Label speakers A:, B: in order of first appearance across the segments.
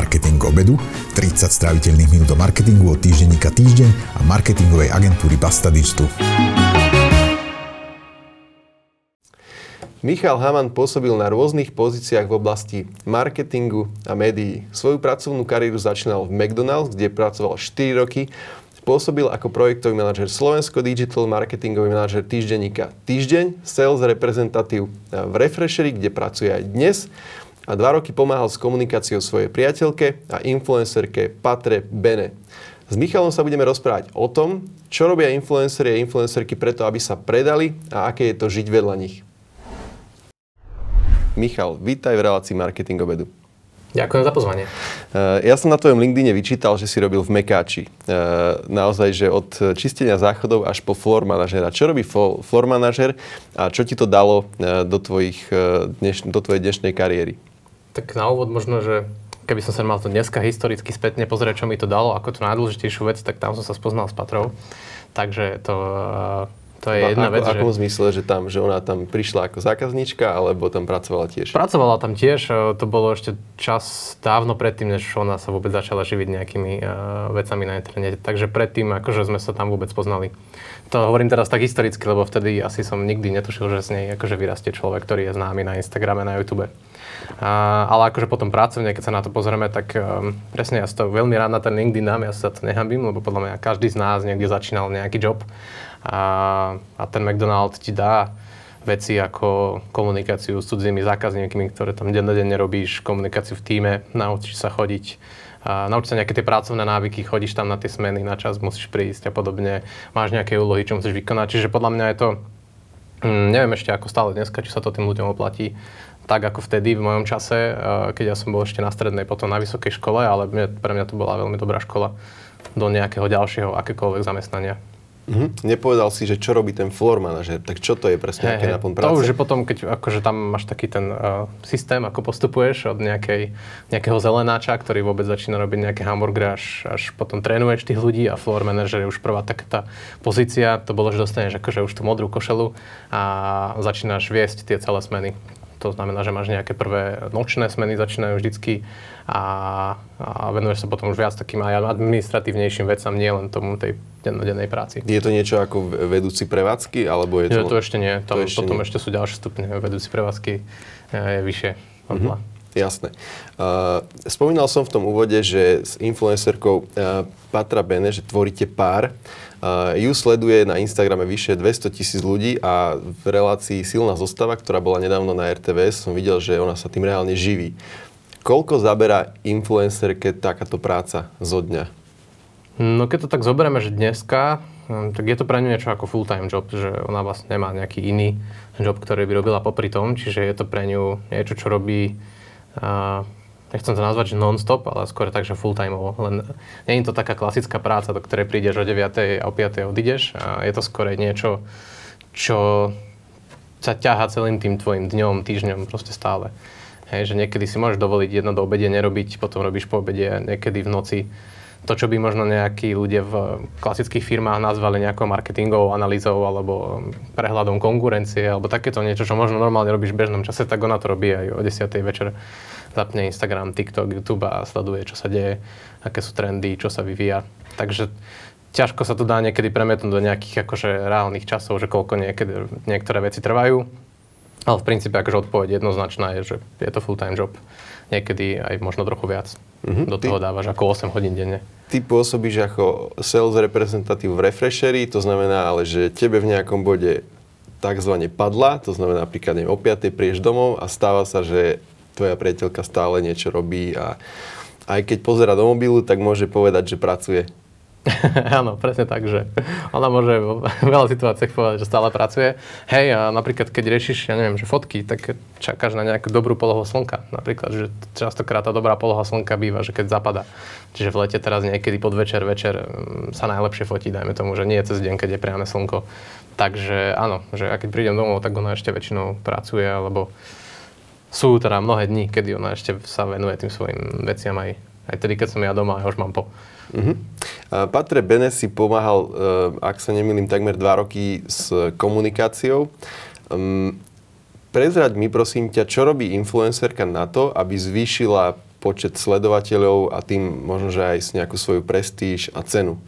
A: Marketing obedu, 30 stráviteľných minút o marketingu od týždenníka Týždeň a marketingovej agentúry Basta Digital.
B: Michal Haman pôsobil na rôznych pozíciách v oblasti marketingu a médií. Svoju pracovnú kariéru začínal v McDonald's, kde pracoval 4 roky Pôsobil ako projektový manažer Slovensko Digital Marketingový manažer týždenníka Týždeň, sales reprezentatív v Refreshery, kde pracuje aj dnes a dva roky pomáhal s komunikáciou svojej priateľke a influencerke Patre Bene. S Michalom sa budeme rozprávať o tom, čo robia influenceri a influencerky preto, aby sa predali a aké je to žiť vedľa nich. Michal, vítaj v relácii Marketing obedu.
C: Ďakujem za pozvanie.
B: Eh, ja som na tvojom LinkedIne vyčítal, že si robil v Mekáči. Eh, naozaj, že od čistenia záchodov až po floor manažera. Čo robí floor manažer a čo ti to dalo eh, do, tvojich, do tvojej dnešnej kariéry?
C: Tak na úvod možno, že keby som sa mal to dneska historicky spätne pozrieť, čo mi to dalo, ako tú najdôležitejšiu vec, tak tam som sa spoznal s Patrou. Takže to to je jedna
B: ako,
C: vec.
B: V akom že... zmysle, že, tam, že ona tam prišla ako zákazníčka, alebo tam pracovala tiež?
C: Pracovala tam tiež. E, to bolo ešte čas dávno predtým, než ona sa vôbec začala živiť nejakými uh, vecami na internete. Takže predtým, akože sme sa tam vôbec poznali. To hovorím teraz tak historicky, lebo vtedy asi som nikdy netušil, že z nej akože vyrastie človek, ktorý je známy na Instagrame, na YouTube. A, ale akože potom pracovne, keď sa na to pozrieme, tak um, presne ja to veľmi rád na ten LinkedIn dám, ja sa to nehambím, lebo podľa mňa každý z nás niekde začínal nejaký job a, a ten McDonald ti dá veci ako komunikáciu s cudzími zákazníkmi, ktoré tam dennodenne robíš, komunikáciu v týme, naučíš sa chodiť, a nauč sa nejaké tie pracovné návyky, chodíš tam na tie smeny, na čas musíš prísť a podobne, máš nejaké úlohy, čo musíš vykonať. Čiže podľa mňa je to, hm, neviem ešte ako stále dneska, či sa to tým ľuďom oplatí, tak ako vtedy v mojom čase, keď ja som bol ešte na strednej, potom na vysokej škole, ale pre mňa to bola veľmi dobrá škola do nejakého ďalšieho akékoľvek zamestnania.
B: Mm-hmm. Nepovedal si, že čo robí ten floor manažer, tak čo to je presne, hey, aké hey, náplň práce?
C: To už je potom, keď akože tam máš taký ten uh, systém, ako postupuješ od nejakej, nejakého zelenáča, ktorý vôbec začína robiť nejaké hamburgery, až, až potom trénuješ tých ľudí a floor manager je už prvá taká tá pozícia, to bolo, že dostaneš akože už tú modrú košelu a začínaš viesť tie celé smeny. To znamená, že máš nejaké prvé nočné smeny, začínajú vždycky a, a venuješ sa potom už viac takým aj administratívnejším vecam, nie len tomu tej dennodennej práci.
B: Je to niečo ako vedúci prevádzky, alebo je to...
C: Nie, to ešte nie. Tam, to ešte potom nie. ešte sú ďalšie stupne. Vedúci prevádzky je vyššie. Mm-hmm.
B: Jasné. Uh, spomínal som v tom úvode, že s influencerkou uh, Patra Bene, že tvoríte pár. Uh, ju sleduje na Instagrame vyše 200 tisíc ľudí a v relácii Silná zostava, ktorá bola nedávno na RTVS, som videl, že ona sa tým reálne živí. Koľko zaberá influencerke takáto práca zo dňa?
C: No keď to tak zoberieme, že dneska, hm, tak je to pre ňu niečo ako full-time job, že ona vlastne nemá nejaký iný job, ktorý by robila popri tom, čiže je to pre ňu niečo, čo robí uh, nechcem to nazvať, že non-stop, ale skôr tak, že full-time. Len nie je to taká klasická práca, do ktorej prídeš o 9. a o 5. odídeš. A je to skôr niečo, čo sa ťaha celým tým tvojim dňom, týždňom, proste stále. Hej, že niekedy si môžeš dovoliť jedno do obede nerobiť, potom robíš po obede, niekedy v noci to, čo by možno nejakí ľudia v klasických firmách nazvali nejakou marketingovou analýzou alebo prehľadom konkurencie alebo takéto niečo, čo možno normálne robíš v bežnom čase, tak ona to robí aj o 10. večer. Zapne Instagram, TikTok, YouTube a sleduje, čo sa deje, aké sú trendy, čo sa vyvíja. Takže ťažko sa to dá niekedy premietnúť do nejakých akože reálnych časov, že koľko niekedy, niektoré veci trvajú. Ale v princípe akože odpoveď jednoznačná je, že je to full-time job. Niekedy aj možno trochu viac. Mm-hmm. Do toho ty, dávaš ako 8 hodín denne.
B: Ty pôsobíš ako sales reprezentatív v Refreshery, to znamená ale, že tebe v nejakom bode takzvané padla, to znamená napríklad neviem, o 5. prídeš domov a stáva sa, že tvoja priateľka stále niečo robí a aj keď pozera do mobilu, tak môže povedať, že pracuje.
C: Áno, presne tak, že ona môže v veľa situáciách povedať, že stále pracuje. Hej, a napríklad keď riešiš, ja neviem, že fotky, tak čakáš na nejakú dobrú polohu slnka. Napríklad, že častokrát tá dobrá poloha slnka býva, že keď zapada. Čiže v lete teraz niekedy pod večer, večer mm, sa najlepšie fotí, dajme tomu, že nie cez deň, keď je priame slnko. Takže áno, že a prídem domov, tak ona ešte väčšinou pracuje, alebo sú teda mnohé dni, kedy ona ešte sa venuje tým svojim veciam aj, aj tedy, keď som ja doma a už mám po.
B: Uh-huh. Patre Bene si pomáhal, uh, ak sa nemýlim, takmer dva roky s komunikáciou. Um, prezrať mi prosím ťa, čo robí influencerka na to, aby zvýšila počet sledovateľov a tým možno, že aj nejakú svoju prestíž a cenu.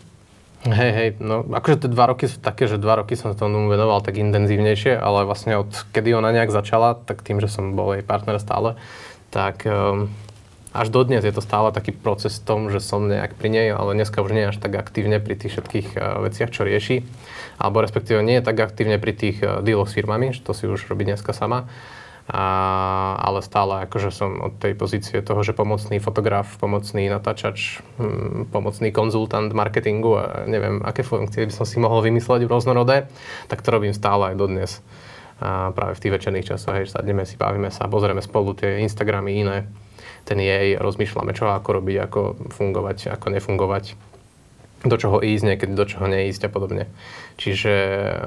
C: Hej, hej, no akože tie dva roky sú také, že dva roky som sa tomu venoval tak intenzívnejšie, ale vlastne od kedy ona nejak začala, tak tým, že som bol jej partner stále, tak um, až dodnes je to stále taký proces v tom, že som nejak pri nej, ale dneska už nie až tak aktívne pri tých všetkých uh, veciach, čo rieši. Alebo respektíve nie je tak aktívne pri tých uh, dealoch s firmami, že to si už robí dneska sama a, ale stále akože som od tej pozície toho, že pomocný fotograf, pomocný natáčač, hm, pomocný konzultant marketingu a neviem, aké funkcie by som si mohol vymysleť v rôznorodé, tak to robím stále aj dodnes. A práve v tých večerných časoch, hej, sadneme si, bavíme sa, pozrieme spolu tie Instagramy iné, ten jej, rozmýšľame, čo ako robiť, ako fungovať, ako nefungovať do čoho ísť, niekedy do čoho neísť a podobne. Čiže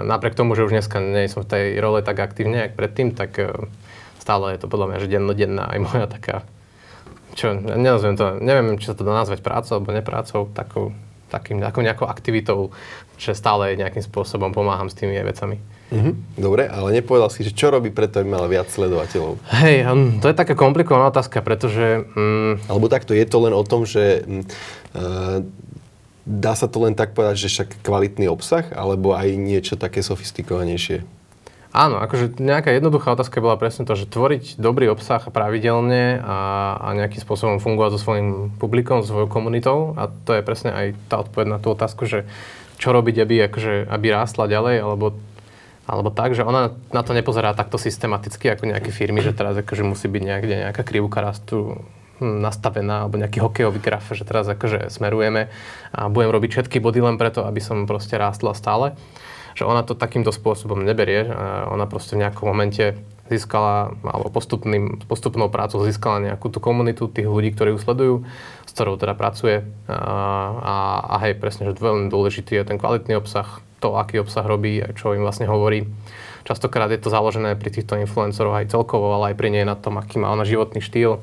C: napriek tomu, že už dneska nie som v tej role tak aktívne, ako predtým, tak stále je to podľa mňa, že dennodenná aj moja taká, čo, nenazviem to, neviem, či sa to dá nazvať prácou alebo neprácou, takou, takým, takou nejakou aktivitou, že stále nejakým spôsobom pomáham s tými vecami.
B: Mm-hmm. Dobre, ale nepovedal si, že čo robí preto, aby mal viac sledovateľov?
C: Hej, um, to je taká komplikovaná otázka, pretože... Um,
B: Alebo takto, je to len o tom, že uh, dá sa to len tak povedať, že však kvalitný obsah, alebo aj niečo také sofistikovanejšie?
C: Áno, akože nejaká jednoduchá otázka bola presne to, že tvoriť dobrý obsah pravidelne a, a nejakým spôsobom fungovať so svojím publikom, so svojou komunitou a to je presne aj tá odpoveď na tú otázku, že čo robiť, aby, akože, aby rástla ďalej, alebo, alebo tak, že ona na to nepozerá takto systematicky ako nejaké firmy, že teraz akože musí byť niekde nejaká krivka rastu nastavená, alebo nejaký hokejový graf, že teraz akože smerujeme a budem robiť všetky body len preto, aby som proste rástla stále že ona to takýmto spôsobom neberie. Ona proste v nejakom momente získala, alebo postupným, postupnou prácou získala nejakú tú komunitu tých ľudí, ktorí ju sledujú, s ktorou teda pracuje. A, a, a hej, presne, že veľmi dôležitý je ten kvalitný obsah, to, aký obsah robí, čo im vlastne hovorí. Častokrát je to založené pri týchto influencoroch aj celkovo, ale aj pri nej na tom, aký má ona životný štýl,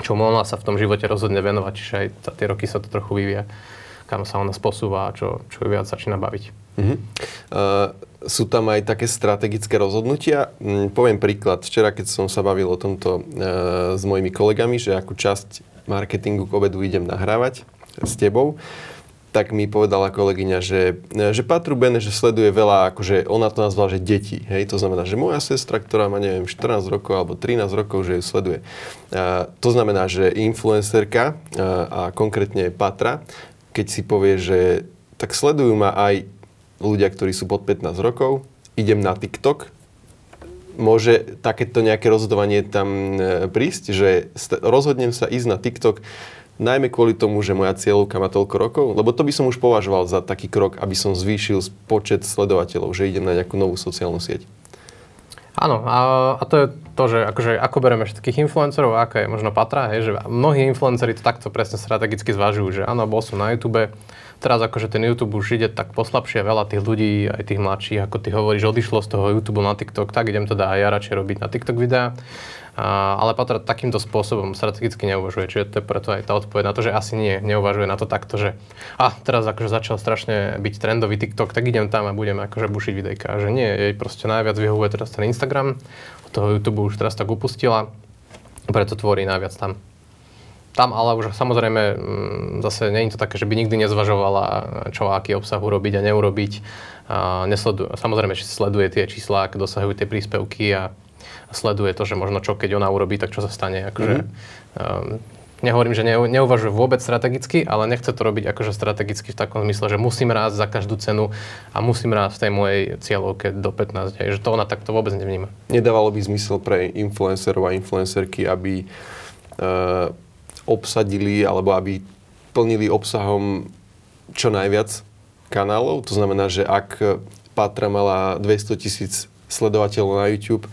C: čo ona sa v tom živote rozhodne venovať, čiže aj za tie roky sa to trochu vyvíja, kam sa ona posúva a čo, čo ju viac začína baviť. Uh-huh.
B: Uh, sú tam aj také strategické rozhodnutia. Um, poviem príklad. Včera, keď som sa bavil o tomto uh, s mojimi kolegami, že akú časť marketingu k obedu idem nahrávať s tebou, tak mi povedala kolegyňa, že, že Patru Bene, že sleduje veľa, akože ona to nazvala, že deti. Hej, to znamená, že moja sestra, ktorá má, neviem, 14 rokov alebo 13 rokov, že ju sleduje. Uh, to znamená, že influencerka uh, a konkrétne Patra, keď si povie, že tak sledujú ma aj ľudia, ktorí sú pod 15 rokov, idem na TikTok, môže takéto nejaké rozhodovanie tam e, prísť, že rozhodnem sa ísť na TikTok najmä kvôli tomu, že moja cieľovka má toľko rokov, lebo to by som už považoval za taký krok, aby som zvýšil počet sledovateľov, že idem na nejakú novú sociálnu sieť.
C: Áno, a, a to je to, že akože, ako bereme všetkých influencerov, aká je možno patra, hej, že mnohí influenceri to takto presne strategicky zvažujú, že áno, bol som na YouTube, teraz akože ten YouTube už ide tak poslabšie, veľa tých ľudí, aj tých mladších, ako ty hovoríš, odišlo z toho YouTube na TikTok, tak idem teda aj ja radšej robiť na TikTok videá. A, ale Patra takýmto spôsobom strategicky neuvažuje, čiže to je preto aj tá odpoveď na to, že asi nie, neuvažuje na to takto, že a teraz akože začal strašne byť trendový TikTok, tak idem tam a budem akože bušiť videjka. Že nie, jej proste najviac vyhovuje teraz ten Instagram, od toho YouTube už teraz tak upustila, preto tvorí najviac tam. Tam ale už samozrejme mm, zase nie je to také, že by nikdy nezvažovala, čo aký obsah urobiť a neurobiť. A nesleduje, samozrejme, že sleduje tie čísla, ak dosahujú tie príspevky a sleduje to, že možno čo keď ona urobí, tak čo sa stane. Akože, mm-hmm. um, nehovorím, že ne, neuvažuje vôbec strategicky, ale nechce to robiť akože strategicky v takom zmysle, že musím rásť za každú cenu a musím rásť v tej mojej cieľovke do 15. Hej, že to ona takto vôbec nevníma.
B: Nedávalo by zmysel pre influencerov a influencerky, aby uh, obsadili alebo aby plnili obsahom čo najviac kanálov. To znamená, že ak Patra mala 200 tisíc sledovateľov na YouTube,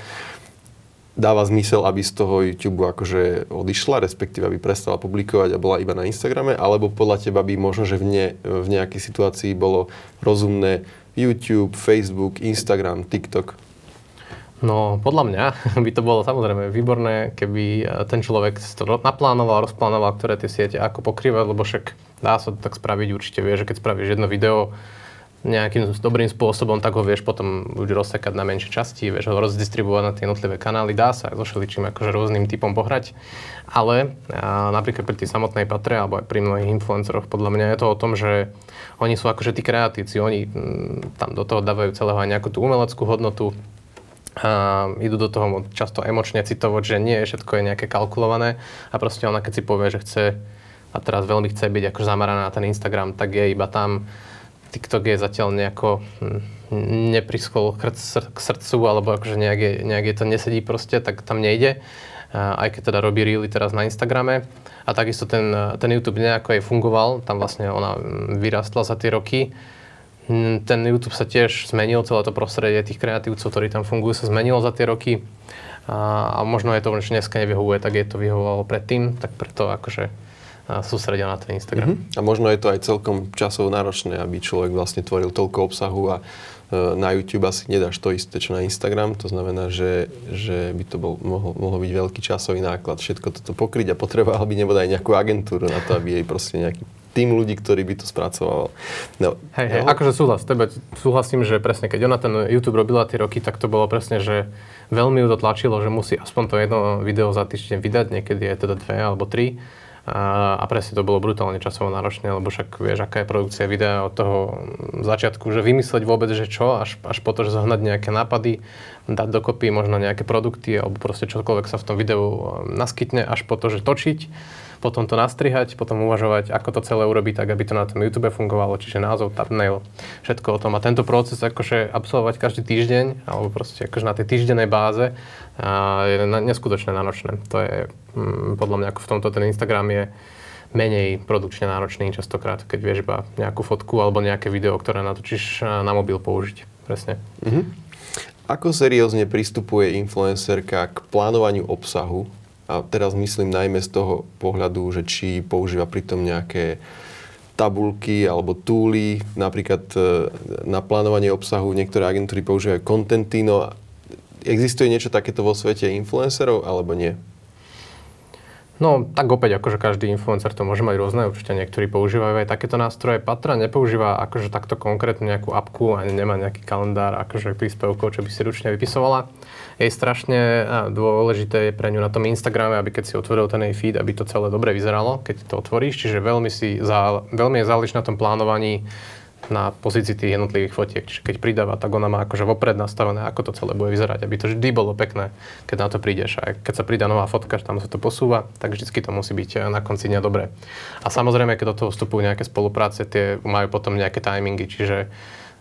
B: dáva zmysel, aby z toho YouTube akože odišla, respektíve aby prestala publikovať a bola iba na Instagrame, alebo podľa teba by možno, že v, ne, v nejakej situácii bolo rozumné YouTube, Facebook, Instagram, TikTok?
C: No, podľa mňa by to bolo samozrejme výborné, keby e, ten človek to naplánoval, rozplánoval, ktoré tie siete ako pokrývať, lebo však dá sa to tak spraviť, určite vie, že keď spravíš jedno video, nejakým dobrým spôsobom, tak ho vieš potom buď rozsekať na menšie časti, vieš ho rozdistribuovať na tie jednotlivé kanály, dá sa so všeličím akože rôznym typom pohrať, ale a napríklad pri tej samotnej patre alebo aj pri mnohých influenceroch podľa mňa je to o tom, že oni sú akože tí kreatívci, oni mm, tam do toho dávajú celého aj nejakú tú umeleckú hodnotu, a idú do toho často emočne citovo, že nie, všetko je nejaké kalkulované a proste ona keď si povie, že chce a teraz veľmi chce byť akože zameraná na ten Instagram, tak je iba tam TikTok je zatiaľ nejako hm, nepriskol k srdcu, alebo akože nejak, je, nejak je to nesedí proste, tak tam nejde. Aj keď teda robí reely teraz na Instagrame. A takisto ten, ten YouTube nejako aj fungoval, tam vlastne ona hm, vyrastla za tie roky. Ten YouTube sa tiež zmenil, celé to prostredie tých kreatívcov, ktorí tam fungujú, sa zmenilo za tie roky. A, a možno je to, že dneska nevyhovuje, tak je to vyhovovalo predtým, tak preto akože sústredia na ten Instagram.
B: Uh-huh. A možno je to aj celkom časovo náročné, aby človek vlastne tvoril toľko obsahu a e, na YouTube asi nedáš to isté, čo na Instagram. To znamená, že, že by to bol, mohol, mohol byť veľký časový náklad všetko toto pokryť a potreboval by nebodaj nejakú agentúru na to, aby jej proste nejaký tým ľudí, ktorí by to spracoval.
C: No, hej, hej, no. akože súhlas, tebe súhlasím, že presne keď ona ten YouTube robila tie roky, tak to bolo presne, že veľmi ju to tlačilo, že musí aspoň to jedno video za týždeň vydať, niekedy je teda dve alebo tri a, a presne to bolo brutálne časovo náročné, lebo však vieš, aká je produkcia videa od toho začiatku, že vymysleť vôbec, že čo, až, až po to, že zohnať nejaké nápady, dať dokopy možno nejaké produkty alebo proste čokoľvek sa v tom videu naskytne, až po to, že točiť potom to nastrihať, potom uvažovať, ako to celé urobiť tak, aby to na tom YouTube fungovalo, čiže názov, thumbnail, všetko o tom. A tento proces akože absolvovať každý týždeň, alebo proste akože na tej týždennej báze, a je neskutočne náročné. To je mm, podľa mňa ako v tomto ten Instagram je menej produkčne náročný častokrát, keď vieš iba nejakú fotku alebo nejaké video, ktoré natočíš na mobil použiť. Presne. Mm-hmm.
B: Ako seriózne pristupuje influencerka k plánovaniu obsahu a teraz myslím najmä z toho pohľadu, že či používa pritom nejaké tabulky alebo túly, napríklad e, na plánovanie obsahu niektoré agentúry používajú Contentino. Existuje niečo takéto vo svete influencerov alebo nie?
C: No, tak opäť, akože každý influencer to môže mať rôzne, určite niektorí používajú aj takéto nástroje. Patra nepoužíva akože takto konkrétnu nejakú apku, ani nemá nejaký kalendár akože príspevkov, čo by si ručne vypisovala. Je strašne dôležité pre ňu na tom Instagrame, aby keď si otvoril ten jej feed, aby to celé dobre vyzeralo, keď to otvoríš, čiže veľmi, si zá, veľmi je záleží na tom plánovaní na pozícii tých jednotlivých fotiek. Čiže keď pridáva, tak ona má akože vopred nastavené, ako to celé bude vyzerať, aby to vždy bolo pekné, keď na to prídeš. A keď sa pridá nová fotka, že tam sa to posúva, tak vždy to musí byť eh, na konci dňa dobré. A samozrejme, keď do toho vstupujú nejaké spolupráce, tie majú potom nejaké timingy, čiže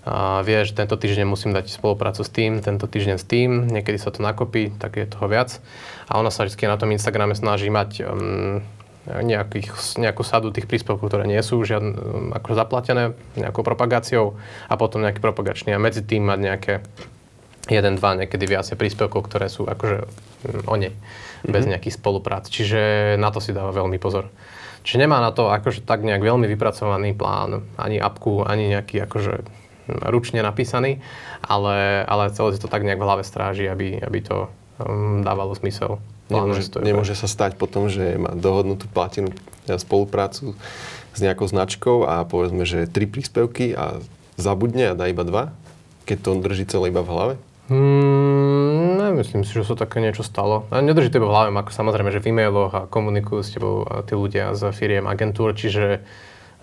C: a vieš, tento týždeň musím dať spoluprácu s tým, tento týždeň s tým, niekedy sa to nakopí, tak je toho viac. A ona sa vždy na tom Instagrame snaží mať um, nejakých, nejakú sadu tých príspevkov, ktoré nie sú žiadne, um, ako zaplatené nejakou propagáciou a potom nejaký propagačný a medzi tým mať nejaké jeden, dva, niekedy viacej príspevkov, ktoré sú akože um, o nej, mm-hmm. bez nejakých spoluprác. Čiže na to si dáva veľmi pozor. Čiže nemá na to akože tak nejak veľmi vypracovaný plán, ani apku, ani nejaký akože ručne napísaný, ale, ale celé to tak nejak v hlave stráži, aby, aby to um, dávalo zmysel.
B: Nemôže, nemôže sa stať potom, že má dohodnutú platenú spoluprácu s nejakou značkou a povedzme, že tri príspevky a zabudne a dá iba dva, keď to on drží celé iba v hlave?
C: Hmm, nemyslím si, že sa také niečo stalo. A nedrží to iba v hlave, ako samozrejme, že v e-mailoch a komunikujú s tebou tí ľudia z firiem agentúr, čiže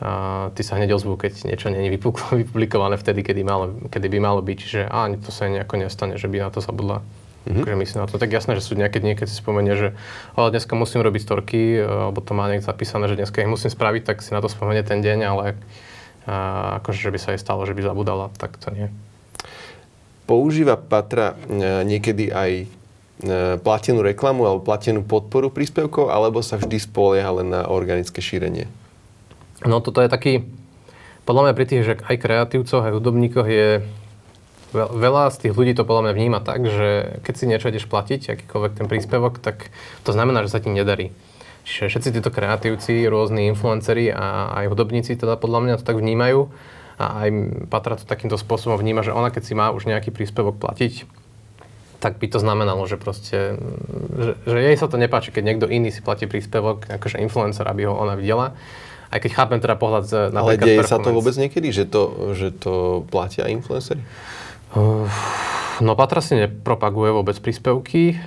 C: a ty sa hneď ozvú, keď niečo nie je vypublikované vtedy, kedy, malo, kedy by malo byť. Čiže ani to sa nejako nestane, že by na to zabudla Mm-hmm. Akože myslím na to. Tak jasné, že sú niekedy, niekedy si spomenie, že ale dneska musím robiť storky, alebo to má niekto zapísané, že dneska ich musím spraviť, tak si na to spomenie ten deň, ale a, akože, že by sa jej stalo, že by zabudala, tak to nie.
B: Používa Patra e, niekedy aj e, platenú reklamu alebo platenú podporu príspevkov, alebo sa vždy spolieha len na organické šírenie?
C: No toto je taký, podľa mňa pri tých, že aj kreatívcoch, aj hudobníkoch je Veľa z tých ľudí to podľa mňa vníma tak, že keď si niečo ideš platiť, akýkoľvek ten príspevok, tak to znamená, že sa ti nedarí. Čiže všetci títo kreatívci, rôzni influenceri a aj hudobníci teda podľa mňa to tak vnímajú a aj Patra to takýmto spôsobom vníma, že ona keď si má už nejaký príspevok platiť, tak by to znamenalo, že proste, že, že jej sa to nepáči, keď niekto iný si platí príspevok, akože influencer, aby ho ona videla Aj keď chápem teda pohľad z
B: Ale deje sa to vôbec niekedy, že to, že to platia influencery?
C: Uh, no Patra si nepropaguje vôbec príspevky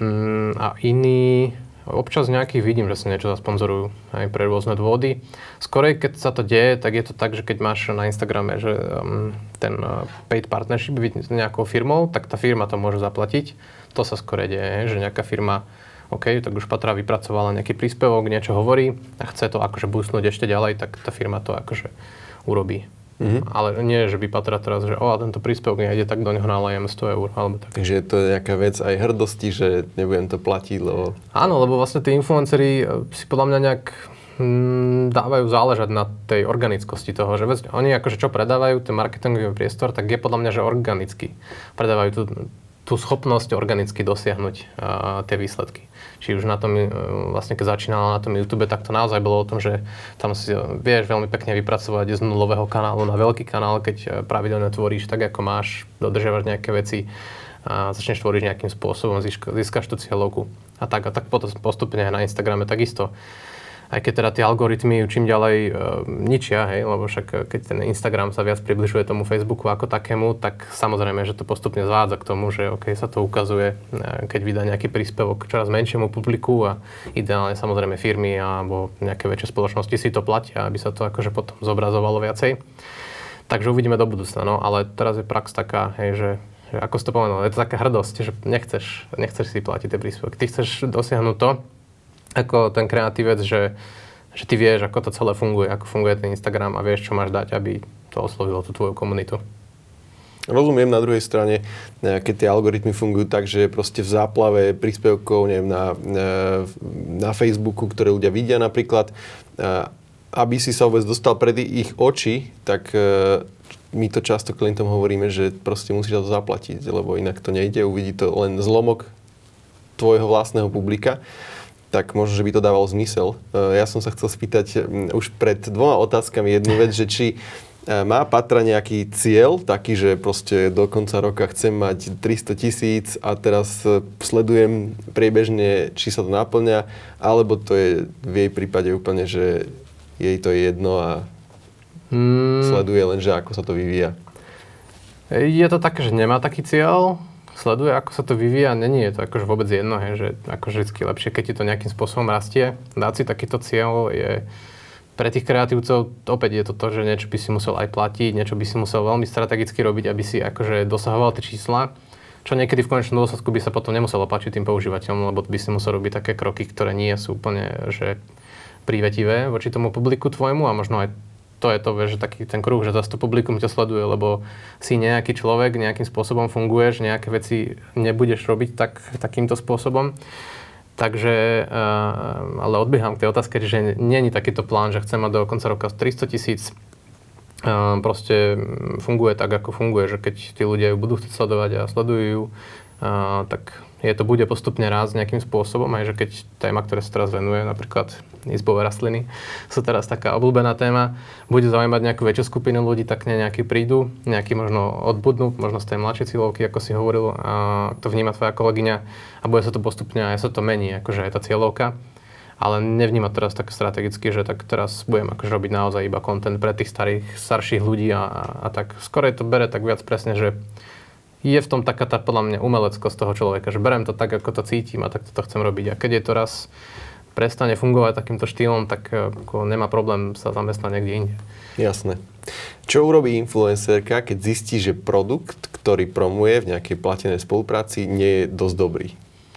C: um, a iní Občas nejakých vidím, že si niečo zasponzorujú aj pre rôzne dôvody. Skorej, keď sa to deje, tak je to tak, že keď máš na Instagrame že um, ten uh, paid partnership s nejakou firmou, tak tá firma to môže zaplatiť. To sa skore deje, že nejaká firma OK, tak už Patra vypracovala nejaký príspevok, niečo hovorí a chce to akože boostnúť ešte ďalej, tak tá firma to akože urobí. Mm-hmm. Ale nie, že by Patra teraz, že o, a tento príspevok nejde, tak do neho nalajem 100 eur, alebo tak.
B: Takže to je nejaká vec aj hrdosti, že nebudem to platiť, lebo...
C: Áno, lebo vlastne tí influenceri e, si podľa mňa nejak mm, dávajú záležať na tej organickosti toho, že oni akože čo predávajú, ten marketingový priestor, tak je podľa mňa, že organicky. Predávajú tú, tú schopnosť organicky dosiahnuť uh, tie výsledky či už na tom, e, vlastne keď začínala na tom YouTube, tak to naozaj bolo o tom, že tam si e, vieš veľmi pekne vypracovať z nulového kanálu na veľký kanál, keď pravidelne tvoríš tak, ako máš, dodržiavaš nejaké veci a začneš tvoriť nejakým spôsobom, získaš tú cieľovku. A tak, a tak potom postupne aj na Instagrame takisto aj keď teda tie algoritmy čím ďalej e, ničia, hej, lebo však e, keď ten Instagram sa viac približuje tomu Facebooku ako takému, tak samozrejme, že to postupne zvádza k tomu, že OK, sa to ukazuje, e, keď vydá nejaký príspevok čoraz menšiemu publiku a ideálne samozrejme firmy alebo nejaké väčšie spoločnosti si to platia, aby sa to akože potom zobrazovalo viacej. Takže uvidíme do budúcna, no, ale teraz je prax taká, hej, že že ako si to povedal, je to taká hrdosť, že nechceš, nechceš si platiť tie príspevky. Ty chceš dosiahnuť to, ako ten kreatívec, že, že ty vieš, ako to celé funguje, ako funguje ten Instagram a vieš, čo máš dať, aby to oslovilo tú tvoju komunitu.
B: Rozumiem na druhej strane, e, keď tie algoritmy fungujú tak, že proste v záplave príspevkov neviem, na, e, na Facebooku, ktoré ľudia vidia napríklad, e, aby si sa vôbec dostal pred ich oči, tak my to často klientom hovoríme, že proste musíš to zaplatiť, lebo inak to nejde, uvidí to len zlomok tvojho vlastného publika tak možno, že by to dávalo zmysel. E, ja som sa chcel spýtať už pred dvoma otázkami jednu vec, že či e, má Patra nejaký cieľ, taký, že proste do konca roka chcem mať 300 tisíc a teraz e, sledujem priebežne, či sa to naplňa, alebo to je v jej prípade úplne, že jej to je jedno a hmm. sleduje len, že ako sa to vyvíja.
C: Je to také, že nemá taký cieľ, sleduje, ako sa to vyvíja, není je to akože vôbec jedno, hej, že ako vždy lepšie, keď ti to nejakým spôsobom rastie. Dať si takýto cieľ je pre tých kreatívcov opäť je to to, že niečo by si musel aj platiť, niečo by si musel veľmi strategicky robiť, aby si akože dosahoval tie čísla, čo niekedy v konečnom dôsledku by sa potom nemuselo páčiť tým používateľom, lebo by si musel robiť také kroky, ktoré nie sú úplne že prívetivé voči tomu publiku tvojmu a možno aj to je to, že taký ten kruh, že zase to publikum ťa sleduje, lebo si nejaký človek, nejakým spôsobom funguješ, nejaké veci nebudeš robiť tak, takýmto spôsobom. Takže, uh, ale odbieham k tej otázke, že není takýto plán, že chcem mať do konca roka 300 tisíc. Uh, proste funguje tak, ako funguje, že keď tí ľudia ju budú chcieť sledovať a sledujú ju, uh, tak je to bude postupne rásť nejakým spôsobom, aj že keď téma, ktoré sa teraz venuje, napríklad izbové rastliny, sú teraz taká obľúbená téma, bude zaujímať nejakú väčšiu skupinu ľudí, tak ne nejaký prídu, nejaký možno odbudnú, možno z tej mladšej cieľovky, ako si hovoril, a to vníma tvoja kolegyňa a bude sa to postupne aj sa to mení, akože je tá cieľovka ale nevníma teraz tak strategicky, že tak teraz budem akože robiť naozaj iba content pre tých starých, starších ľudí a, a, tak. Skoro to bere tak viac presne, že je v tom taká tá podľa mňa umeleckosť toho človeka, že berem to tak, ako to cítim a tak to chcem robiť. A keď je to raz prestane fungovať takýmto štýlom, tak eh, ako nemá problém sa zamestnať niekde inde.
B: Jasné. Čo urobí influencerka, keď zistí, že produkt, ktorý promuje v nejakej platenej spolupráci, nie je dosť dobrý?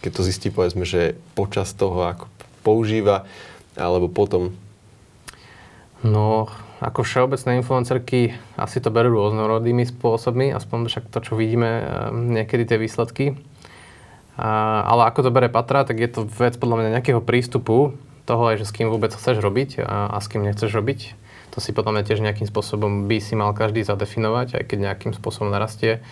B: Keď to zistí, povedzme, že počas toho, ako používa, alebo potom?
C: No, ako všeobecné influencerky asi to berú rôznorodými spôsobmi, aspoň však to, čo vidíme eh, niekedy tie výsledky. Ale ako to bere Patra, tak je to vec podľa mňa nejakého prístupu toho aj, že s kým vôbec chceš robiť a, a s kým nechceš robiť. To si podľa mňa tiež nejakým spôsobom by si mal každý zadefinovať, aj keď nejakým spôsobom narastie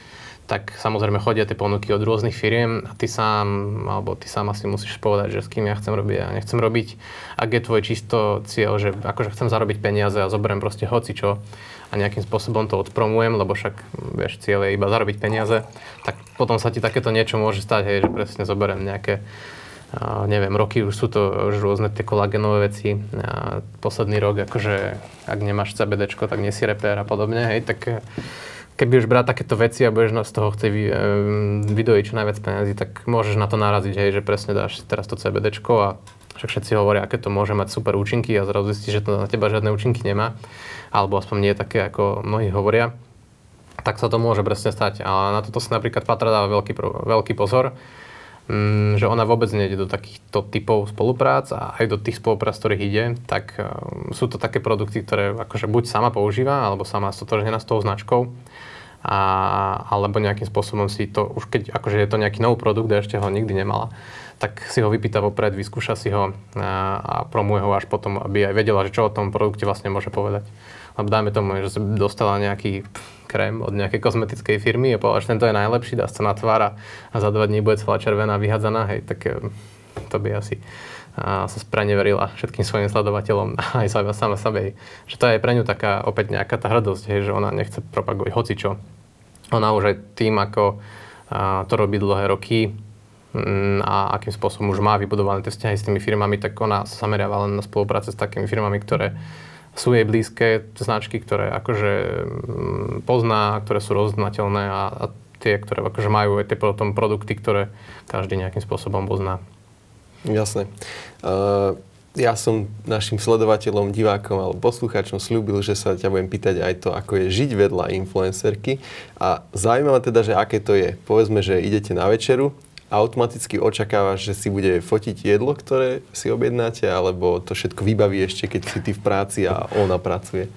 C: tak samozrejme chodia tie ponuky od rôznych firiem a ty sám, alebo ty sám asi musíš povedať, že s kým ja chcem robiť a nechcem robiť. Ak je tvoj čisto cieľ, že akože chcem zarobiť peniaze a zoberiem proste hoci čo a nejakým spôsobom to odpromujem, lebo však vieš, cieľ je iba zarobiť peniaze, tak potom sa ti takéto niečo môže stať, hej, že presne zoberiem nejaké a neviem, roky už sú to už rôzne tie kolagenové veci. A posledný rok, akože ak nemáš CBD, tak nie si repér a podobne, hej, tak keď budeš brať takéto veci a budeš z toho chcieť vy, e, vydojiť čo najviac peniazy, tak môžeš na to naraziť, hej, že presne dáš teraz to CBD a však všetci hovoria, aké to môže mať super účinky a zrazu zistíš, že to na teba žiadne účinky nemá, alebo aspoň nie také, ako mnohí hovoria, tak sa to môže presne stať. A na toto si napríklad Patra dáva veľký, veľký pozor, Mm, že ona vôbec nejde do takýchto typov spoluprác a aj do tých spoluprác, ktorých ide, tak um, sú to také produkty, ktoré akože buď sama používa, alebo sama stotožnená s tou značkou, a, alebo nejakým spôsobom si to, už keď akože je to nejaký nový produkt a ešte ho nikdy nemala, tak si ho vypýta vopred, vyskúša si ho a, a promuje ho až potom, aby aj vedela, že čo o tom produkte vlastne môže povedať. Lebo dajme tomu, že dostala nejaký krém od nejakej kozmetickej firmy a povedala, že tento je najlepší, dá sa na tvár a za dva dní bude celá červená vyhadzaná, hej, tak eh, to by asi a sa spreneverila všetkým svojim sledovateľom aj sama, sama sebe. Že to je pre ňu taká opäť nejaká tá hrdosť, hej, že ona nechce propagovať hocičo. Ona už aj tým, ako to robí dlhé roky mm, a akým spôsobom už má vybudované tie vzťahy s tými firmami, tak ona sa zameriava len na spolupráce s takými firmami, ktoré sú jej blízke značky, ktoré akože mm, pozná, ktoré sú rozznateľné a, a tie, ktoré akože majú aj tie potom produkty, ktoré každý nejakým spôsobom pozná.
B: Jasné. Uh, ja som našim sledovateľom, divákom alebo poslucháčom slúbil, že sa ťa budem pýtať aj to, ako je žiť vedľa influencerky. A zaujímavé teda, že aké to je. Povedzme, že idete na večeru automaticky očakávaš, že si bude fotiť jedlo, ktoré si objednáte, alebo to všetko vybaví ešte, keď si ty v práci a ona pracuje?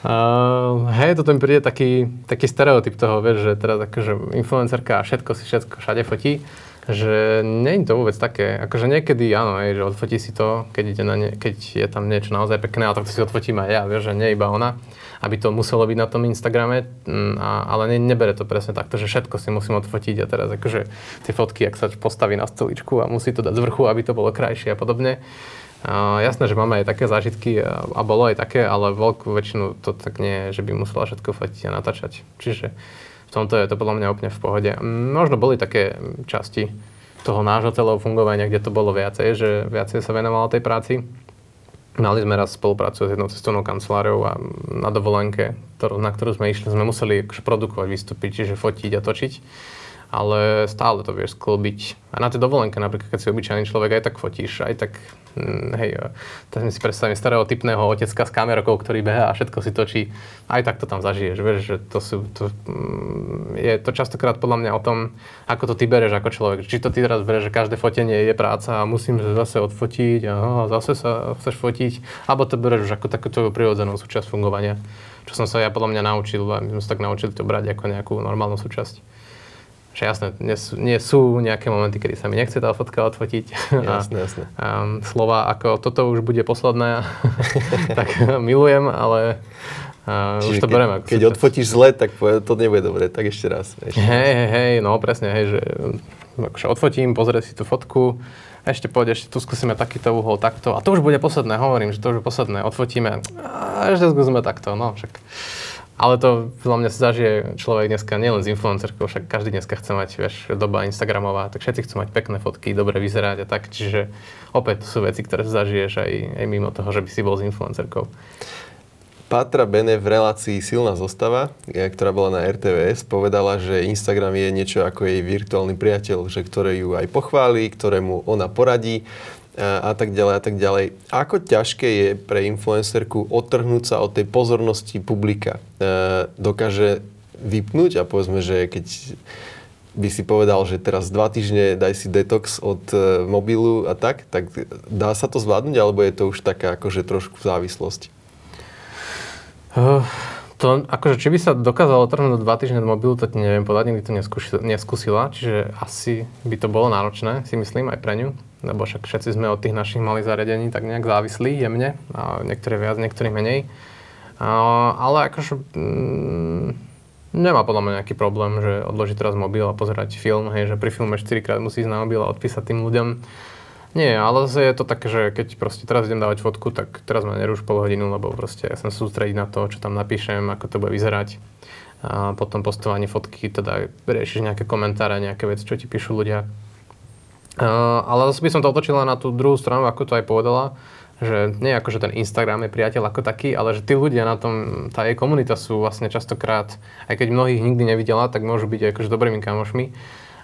C: Uh, hej, toto mi príde taký, taký stereotyp toho, vieš, že teraz akože influencerka a všetko si všetko všade fotí, že nie je to vôbec také, akože niekedy áno, hej, že odfotí si to, keď, ide na ne, keď je tam niečo naozaj pekné, tak to si odfotím aj ja, vieš, že nie iba ona aby to muselo byť na tom Instagrame, mm, a, ale ne, nebere to presne takto, že všetko si musím odfotiť a teraz akože tie fotky, ak sa postaví na stoličku a musí to dať z vrchu, aby to bolo krajšie a podobne. A jasné, že máme aj také zážitky a, a bolo aj také, ale veľkú väčšinu to tak nie že by musela všetko fotiť a natáčať. Čiže v tomto je to podľa mňa úplne v pohode. Možno boli také časti toho nášho celého fungovania, kde to bolo viacej, že viacej sa venovalo tej práci. Mali sme raz spoluprácu s jednou cestovnou kanceláriou a na dovolenke, na ktorú sme išli, sme museli akože produkovať výstupy, čiže fotiť a točiť ale stále to vieš sklbiť. A na tej dovolenke napríklad, keď si obyčajný človek, aj tak fotíš, aj tak, hm, hej, tak si predstavím stereotypného otecka s kamerkou, ktorý beha a všetko si točí, aj tak to tam zažiješ, vieš, že to sú, to, hm, je to častokrát podľa mňa o tom, ako to ty bereš ako človek. Či to ty teraz bereš, že každé fotenie je práca a musím zase odfotiť a zase sa chceš fotiť, alebo to bereš ako takúto prirodzenú súčasť fungovania. Čo som sa ja podľa mňa naučil a my sme sa tak naučili to brať ako nejakú normálnu súčasť. Že jasné, nie sú, nie sú nejaké momenty, kedy sa mi nechce tá fotka odfotiť.
B: Jasné, jasné.
C: A, um, slova ako toto už bude posledné, tak milujem, ale uh, už to
B: keď,
C: beriem
B: ako Keď súčasť. odfotíš zle, tak to nebude dobre, tak ešte raz.
C: Ešte hej, hej, hej, no presne, hej, že akože odfotím, pozrieť si tú fotku, ešte poď, ešte tu skúsime takýto uhol, takto. A to už bude posledné, hovorím, že to už je posledné. Odfotíme, a ešte skúsime takto, no však. Ale to podľa mňa sa zažije človek dneska nielen s influencerkou, však každý dneska chce mať, vieš, doba Instagramová, tak všetci chcú mať pekné fotky, dobre vyzerať a tak, čiže opäť to sú veci, ktoré zažiješ aj, aj mimo toho, že by si bol s influencerkou.
B: Patra Bene v relácii Silná zostava, e, ktorá bola na RTVS, povedala, že Instagram je niečo ako jej virtuálny priateľ, že ktoré ju aj pochváli, ktorému ona poradí a tak ďalej a tak ďalej. Ako ťažké je pre influencerku odtrhnúť sa od tej pozornosti publika? E, dokáže vypnúť a povedzme, že keď by si povedal, že teraz dva týždne daj si detox od e, mobilu a tak, tak dá sa to zvládnuť, alebo je to už taká akože trošku závislosť?
C: Uh, to, akože, či by sa dokázalo trhnúť dva týždne od mobilu, to neviem povedať, nikdy to neskúsila, čiže asi by to bolo náročné, si myslím, aj pre ňu lebo však všetci sme od tých našich malých zariadení tak nejak závislí jemne, a niektoré viac, niektorí menej. Ale akože mm, nemá podľa mňa nejaký problém, že odložiť teraz mobil a pozerať film, hej, že pri filme 4 krát musí ísť na mobil a odpísať tým ľuďom. Nie, ale je to také, že keď proste teraz idem dávať fotku, tak teraz ma nerúš pol hodinu, lebo proste ja som sústrediť na to, čo tam napíšem, ako to bude vyzerať. A potom postovanie fotky, teda riešiš nejaké komentáre, nejaké veci, čo ti píšu ľudia Ale zase by som to otočila na tú druhú stranu, ako to aj povedala, že nie ako, že ten Instagram je priateľ ako taký, ale že tí ľudia na tom, tá jej komunita sú vlastne častokrát, aj keď mnohých nikdy nevidela, tak môžu byť akože dobrými kamošmi.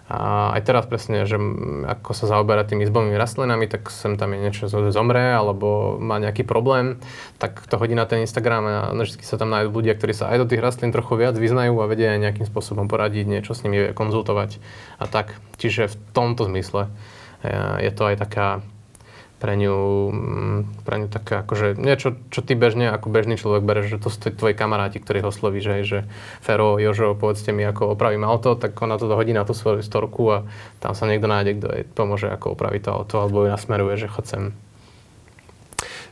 C: A aj teraz presne, že ako sa zaoberá tými izbovými rastlinami, tak sem tam je niečo zomre alebo má nejaký problém, tak to hodí na ten Instagram a vždy sa tam nájdú ľudia, ktorí sa aj do tých rastlín trochu viac vyznajú a vedia aj nejakým spôsobom poradiť, niečo s nimi konzultovať a tak. Čiže v tomto zmysle je to aj taká pre ňu, mm, pre ňu také akože niečo, čo ty bežne ako bežný človek bereš, že to sú tvoji kamaráti, ktorých oslovíš, hej, že Fero, Jožo, povedzte mi, ako opravím auto, tak ona to hodí na tú svoju storku a tam sa niekto nájde, kto jej pomôže, ako opraviť to auto, alebo ju nasmeruje, že chod sem.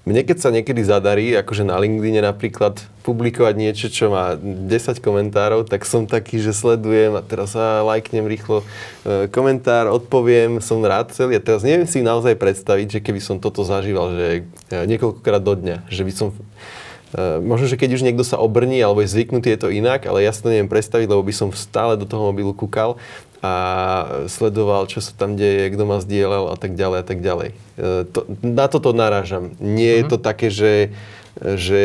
B: Mne keď sa niekedy zadarí, akože na LinkedIn napríklad, publikovať niečo, čo má 10 komentárov, tak som taký, že sledujem a teraz sa lajknem rýchlo e, komentár, odpoviem, som rád celý. A teraz neviem si naozaj predstaviť, že keby som toto zažíval, že e, niekoľkokrát do dňa, že by som Uh, možno, že keď už niekto sa obrní alebo je zvyknutý, je to inak, ale ja si to neviem predstaviť, lebo by som stále do toho mobilu kúkal a sledoval, čo sa tam deje, kto ma zdieľal a tak ďalej a tak ďalej. E, to, na toto narážam. Nie mm-hmm. je mhm. to také, že, že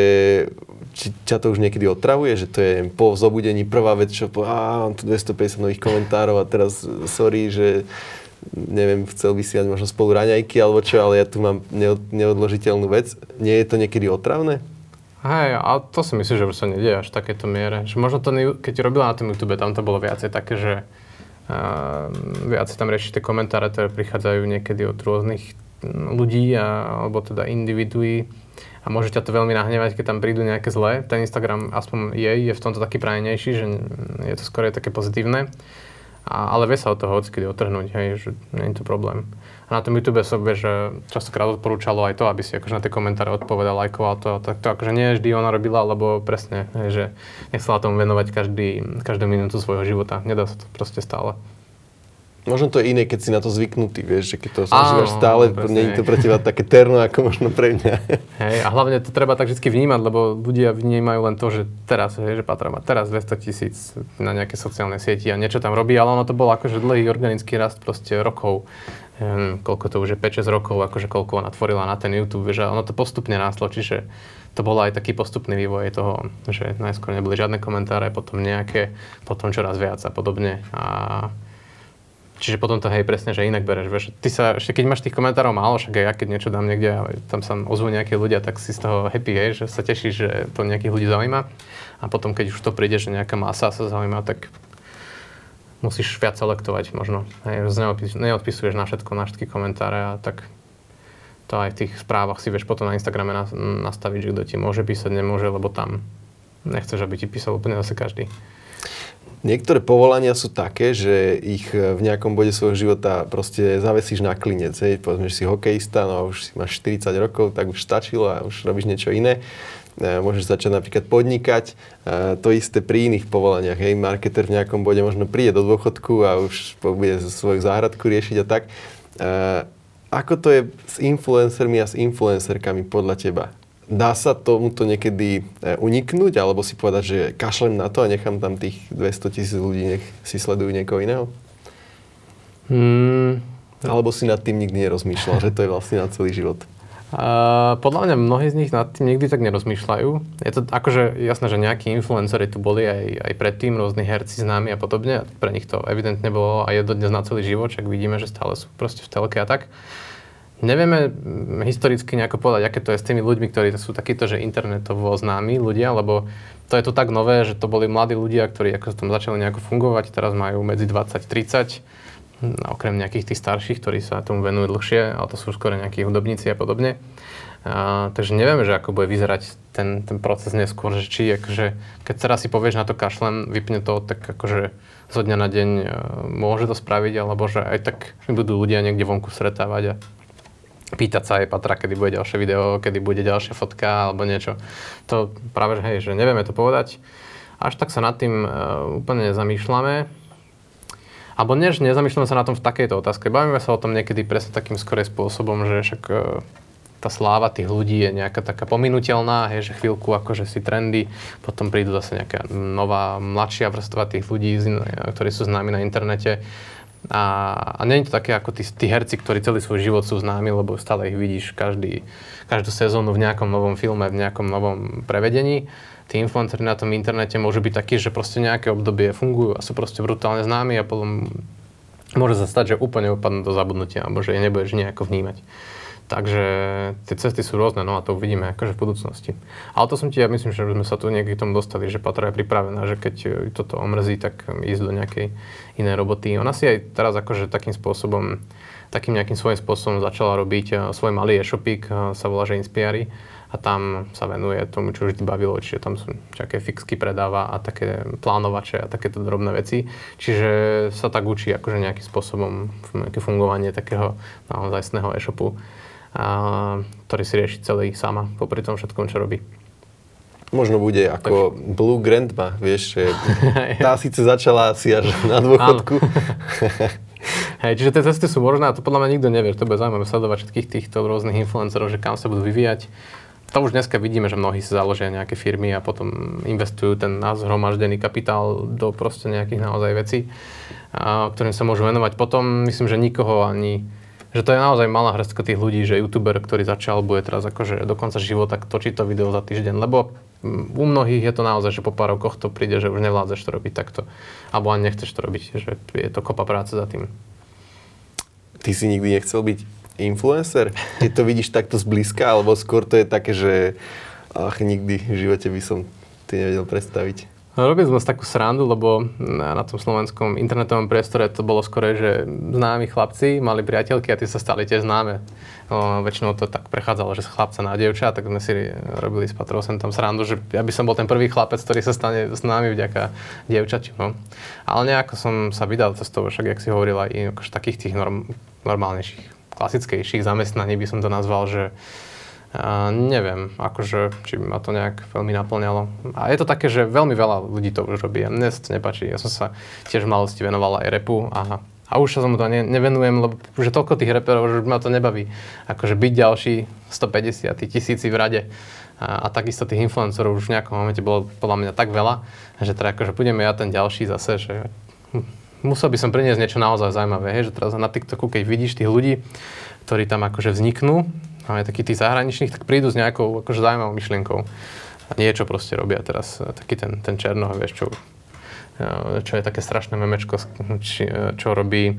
B: či ťa to už niekedy otravuje, že to je po zobudení prvá vec, čo po, á, mám tu 250 nových komentárov a teraz sorry, že neviem, chcel by si mať možno spolu raňajky alebo čo, ale ja tu mám neodložiteľnú vec. Nie je to niekedy otravné?
C: Hej, a to si myslím, že sa nedieje až v takéto miere. Že možno to, keď robila na tom YouTube, tam to bolo viacej také, že viac tam rieši tie komentáre, ktoré prichádzajú niekedy od rôznych ľudí a, alebo teda individuí a môže ťa to veľmi nahnevať, keď tam prídu nejaké zlé. Ten Instagram aspoň je, je v tomto taký prajenejší, že je to skôr také pozitívne. A, ale vie sa od toho odkedy otrhnúť, hej, že nie je to problém. A na tom YouTube sa vie, že častokrát odporúčalo aj to, aby si akože na tie komentáre odpovedal, lajkoval to. Tak to akože nie vždy ona robila, lebo presne, že nechcela tomu venovať každý, každú minútu svojho života. Nedá sa to proste stále.
B: Možno to je iné, keď si na to zvyknutý, vieš, že keď to zažívaš stále, nie je to pre teba také terno, ako možno pre mňa.
C: Hej, a hlavne to treba tak vždy vnímať, lebo ľudia vnímajú len to, že teraz, hej, že Patra má teraz 200 tisíc na nejaké sociálne sieti a niečo tam robí, ale ono to bol akože dlhý organický rast proste rokov. Hm, koľko to už je 5-6 rokov, akože koľko ona tvorila na ten YouTube, že ono to postupne nástlo, čiže to bol aj taký postupný vývoj toho, že najskôr neboli žiadne komentáre, potom nejaké, potom čoraz viac a podobne. A Čiže potom to hej presne, že inak bereš. Vieš. Ty sa, ešte keď máš tých komentárov málo, však aj ja keď niečo dám niekde a tam sa ozvú nejakí ľudia, tak si z toho happy, hej, že sa tešíš, že to nejakých ľudí zaujíma. A potom keď už to príde, že nejaká masa sa zaujíma, tak musíš viac selektovať možno. Hej, neodpis, neodpisuješ na všetko, na všetky komentáre a tak to aj v tých správach si vieš potom na Instagrame nastaviť, že kto ti môže písať, nemôže, lebo tam nechceš, aby ti písal úplne zase každý.
B: Niektoré povolania sú také, že ich v nejakom bode svojho života proste zavesíš na klinec. Hej. Povedzme, že si hokejista, no a už si máš 40 rokov, tak už stačilo a už robíš niečo iné. E, môžeš začať napríklad podnikať. E, to isté pri iných povolaniach. Hej. Marketer v nejakom bode možno príde do dôchodku a už bude svoju záhradku riešiť a tak. E, ako to je s influencermi a s influencerkami podľa teba? Dá sa tomuto niekedy uniknúť, alebo si povedať, že kašlem na to a nechám tam tých 200 tisíc ľudí, nech si sledujú niekoho iného? Hmm. Alebo si nad tým nikdy nerozmýšľal, že to je vlastne na celý život?
C: Podľa mňa mnohí z nich nad tým nikdy tak nerozmýšľajú. Je to akože jasné, že nejakí influenceri tu boli aj, aj predtým, rôzni herci známi a podobne. Pre nich to evidentne bolo a je dodnes na celý život, však vidíme, že stále sú proste v telke a tak. Nevieme historicky nejako povedať, aké to je s tými ľuďmi, ktorí sú takíto, že internetovo známi ľudia, lebo to je tu tak nové, že to boli mladí ľudia, ktorí ako tam začali nejako fungovať, teraz majú medzi 20-30, okrem nejakých tých starších, ktorí sa tomu venujú dlhšie, ale to sú skôr nejakí hudobníci a podobne. A, takže nevieme, že ako bude vyzerať ten, ten proces neskôr, že či akože, keď teraz si povieš na to kašlem, vypne to, tak akože zo dňa na deň e, môže to spraviť, alebo že aj tak budú ľudia niekde vonku stretávať a pýtať sa aj Patra, kedy bude ďalšie video, kedy bude ďalšia fotka alebo niečo. To práve, že hej, že nevieme to povedať. Až tak sa nad tým uh, úplne nezamýšľame. Alebo nie, že nezamýšľame sa na tom v takejto otázke. Bavíme sa o tom niekedy presne takým skorej spôsobom, že však uh, tá sláva tých ľudí je nejaká taká pominuteľná, hej, že chvíľku akože si trendy, potom prídu zase nejaká nová, mladšia vrstva tých ľudí, ktorí sú známi na internete A, a nie je to také ako tí, tí herci, ktorí celý svoj život sú známi, lebo stále ich vidíš každý, každú sezónu v nejakom novom filme, v nejakom novom prevedení. Tí influenceri na tom internete môžu byť takí, že proste nejaké obdobie fungujú a sú proste brutálne známi a potom môže sa stať, že úplne upadnú do zabudnutia alebo že ich nebudeš nejako vnímať. Takže tie cesty sú rôzne, no a to uvidíme akože v budúcnosti. Ale to som ti, ja myslím, že sme sa tu niekedy k tomu dostali, že Patra je pripravená, že keď toto omrzí, tak ísť do nejakej inej roboty. Ona si aj teraz akože takým spôsobom, takým nejakým svojím spôsobom začala robiť eh, svoj malý e-shopík, eh, sa volá, že Inspiari a tam sa venuje tomu, čo vždy bavilo, čiže tam sú nejaké fixky predáva a také plánovače a takéto drobné veci. Čiže sa tak učí akože nejakým spôsobom nejaké fungovanie takého naozajstného e-shopu a, ktorý si rieši celý sama, popri tom všetkom, čo robí.
B: Možno bude ako Takže... Blue Grandma, vieš, že tá síce začala asi až na dôchodku.
C: Hej, čiže tie cesty sú možné a to podľa mňa nikto nevie. To bude zaujímavé sledovať všetkých týchto rôznych influencerov, že kam sa budú vyvíjať. To už dneska vidíme, že mnohí si založia nejaké firmy a potom investujú ten zhromaždený kapitál do proste nejakých naozaj vecí, a, ktorým sa môžu venovať. Potom myslím, že nikoho ani že to je naozaj malá hrstka tých ľudí, že youtuber, ktorý začal, bude teraz akože do konca života točiť to video za týždeň, lebo mm, u mnohých je to naozaj, že po pár rokoch to príde, že už nevládzeš to robiť takto. Alebo ani nechceš to robiť, že je to kopa práce za tým.
B: Ty si nikdy nechcel byť influencer? Keď to vidíš takto zblízka, alebo skôr to je také, že ach, nikdy v živote by som ty nevedel predstaviť?
C: No, robili sme si takú srandu, lebo na tom slovenskom internetovom priestore to bolo skoro, že známi chlapci mali priateľky a tie sa stali tiež známe. No, väčšinou to tak prechádzalo, že z chlapca na dievča, tak sme si robili s Patrosem tam srandu, že ja by som bol ten prvý chlapec, ktorý sa stane známy vďaka dievčaťu. No. Ale nejako som sa vydal cestou, však jak si hovorila, i akože takých tých norm, normálnejších, klasickejších zamestnaní by som to nazval, že a neviem, akože, či by ma to nejak veľmi naplňalo. A je to také, že veľmi veľa ľudí to už robí. Mne sa to nepáči. Ja som sa tiež v malosti venoval aj repu a, a už sa mu to ne, nevenujem, lebo už je toľko tých reperov, že ma to nebaví. Akože byť ďalší 150 tisíci v rade. A, a takisto tých influencerov už v nejakom momente bolo podľa mňa tak veľa, že teda akože budeme ja ten ďalší zase, že musel by som priniesť niečo naozaj zaujímavé. Hej, že teraz na TikToku, keď vidíš tých ľudí, ktorí tam akože vzniknú, aj takí tí zahraničných, tak prídu s nejakou akože zaujímavou myšlienkou. A niečo proste robia teraz, e, taký ten, ten Černoh, vieš, čo, e, čo je také strašné memečko, či, e, čo robí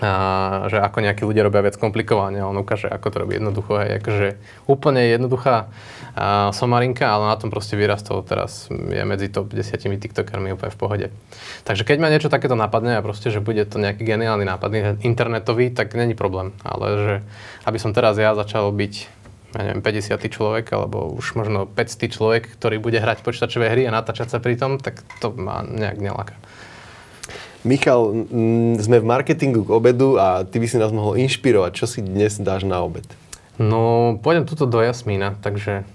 C: a, že ako nejakí ľudia robia viac komplikovane on ukáže, ako to robí jednoducho. Hej, akože úplne jednoduchá a, somarinka, ale na tom proste vyrastol teraz je medzi top 10 tiktokermi úplne v pohode. Takže keď ma niečo takéto napadne a proste, že bude to nejaký geniálny nápad internetový, tak není problém. Ale že aby som teraz ja začal byť ja neviem, 50. človek, alebo už možno 500. človek, ktorý bude hrať počítačové hry a natáčať sa pri tom, tak to ma nejak neláka.
B: Michal, sme v marketingu k obedu a ty by si nás mohol inšpirovať. Čo si dnes dáš na obed?
C: No, pôjdem tuto do Jasmína, takže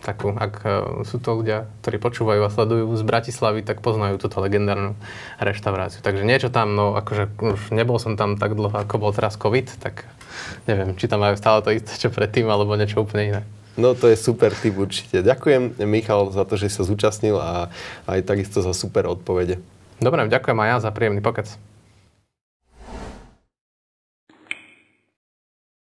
C: takú, ak uh, sú to ľudia, ktorí počúvajú a sledujú z Bratislavy, tak poznajú túto legendárnu reštauráciu. Takže niečo tam, no akože už nebol som tam tak dlho, ako bol teraz COVID, tak neviem, či tam majú stále to isté, čo predtým, alebo niečo úplne iné.
B: No to je super tip určite. Ďakujem Michal za to, že sa zúčastnil a aj takisto za super odpovede.
C: Dobre, ďakujem aj ja za príjemný pokec.